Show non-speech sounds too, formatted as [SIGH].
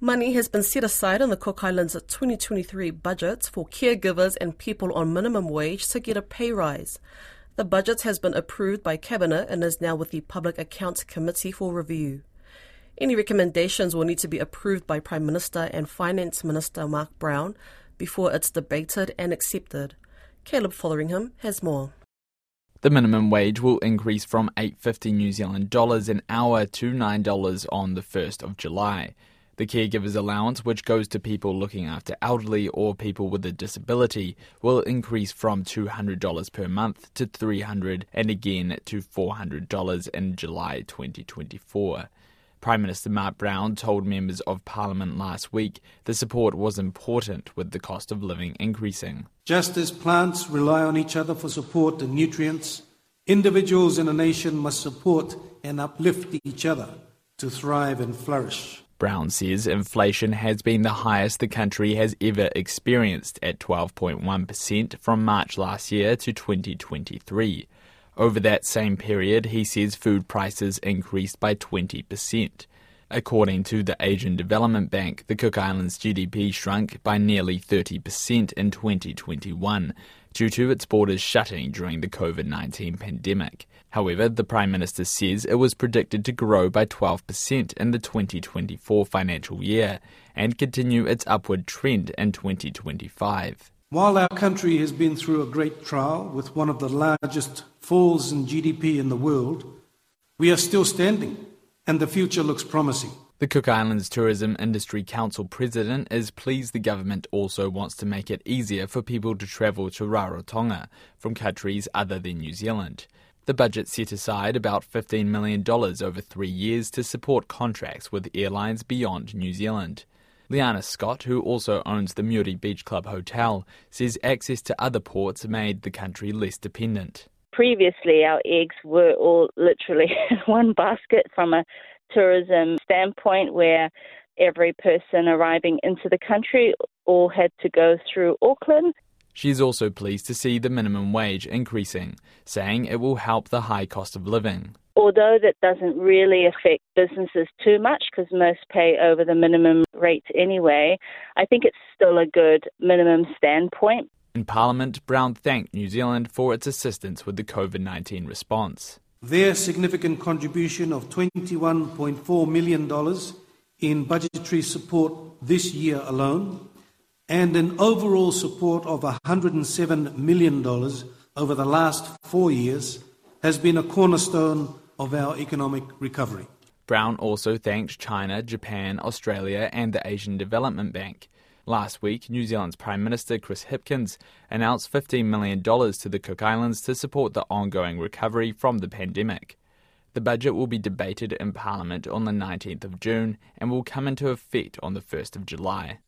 Money has been set aside in the Cook Islands 2023 budget for caregivers and people on minimum wage to get a pay rise. The budget has been approved by Cabinet and is now with the Public Accounts Committee for review. Any recommendations will need to be approved by Prime Minister and Finance Minister Mark Brown before it's debated and accepted. Caleb Fotheringham has more. The minimum wage will increase from 8.50 New Zealand dollars an hour to $9 on the 1st of July. The caregiver's allowance, which goes to people looking after elderly or people with a disability, will increase from $200 per month to $300 and again to $400 in July 2024. Prime Minister Mark Brown told members of Parliament last week the support was important with the cost of living increasing. Just as plants rely on each other for support and nutrients, individuals in a nation must support and uplift each other to thrive and flourish. Brown says inflation has been the highest the country has ever experienced at 12.1% from March last year to 2023. Over that same period, he says food prices increased by 20%. According to the Asian Development Bank, the Cook Islands GDP shrunk by nearly 30% in 2021 due to its borders shutting during the COVID 19 pandemic. However, the Prime Minister says it was predicted to grow by 12% in the 2024 financial year and continue its upward trend in 2025. While our country has been through a great trial with one of the largest falls in GDP in the world, we are still standing and the future looks promising. The Cook Islands Tourism Industry Council president is pleased the government also wants to make it easier for people to travel to Rarotonga from countries other than New Zealand. The budget set aside about $15 million over three years to support contracts with airlines beyond New Zealand. Liana Scott, who also owns the Muri Beach Club Hotel, says access to other ports made the country less dependent previously our eggs were all literally [LAUGHS] one basket from a tourism standpoint where every person arriving into the country all had to go through Auckland. She's also pleased to see the minimum wage increasing, saying it will help the high cost of living. Although that doesn't really affect businesses too much because most pay over the minimum rate anyway, I think it's still a good minimum standpoint. In Parliament, Brown thanked New Zealand for its assistance with the COVID 19 response. Their significant contribution of $21.4 million in budgetary support this year alone, and an overall support of $107 million over the last four years, has been a cornerstone of our economic recovery. Brown also thanked China, Japan, Australia, and the Asian Development Bank. Last week, New Zealand's Prime Minister Chris Hipkins announced $15 million to the Cook Islands to support the ongoing recovery from the pandemic. The budget will be debated in Parliament on the 19th of June and will come into effect on the 1st of July.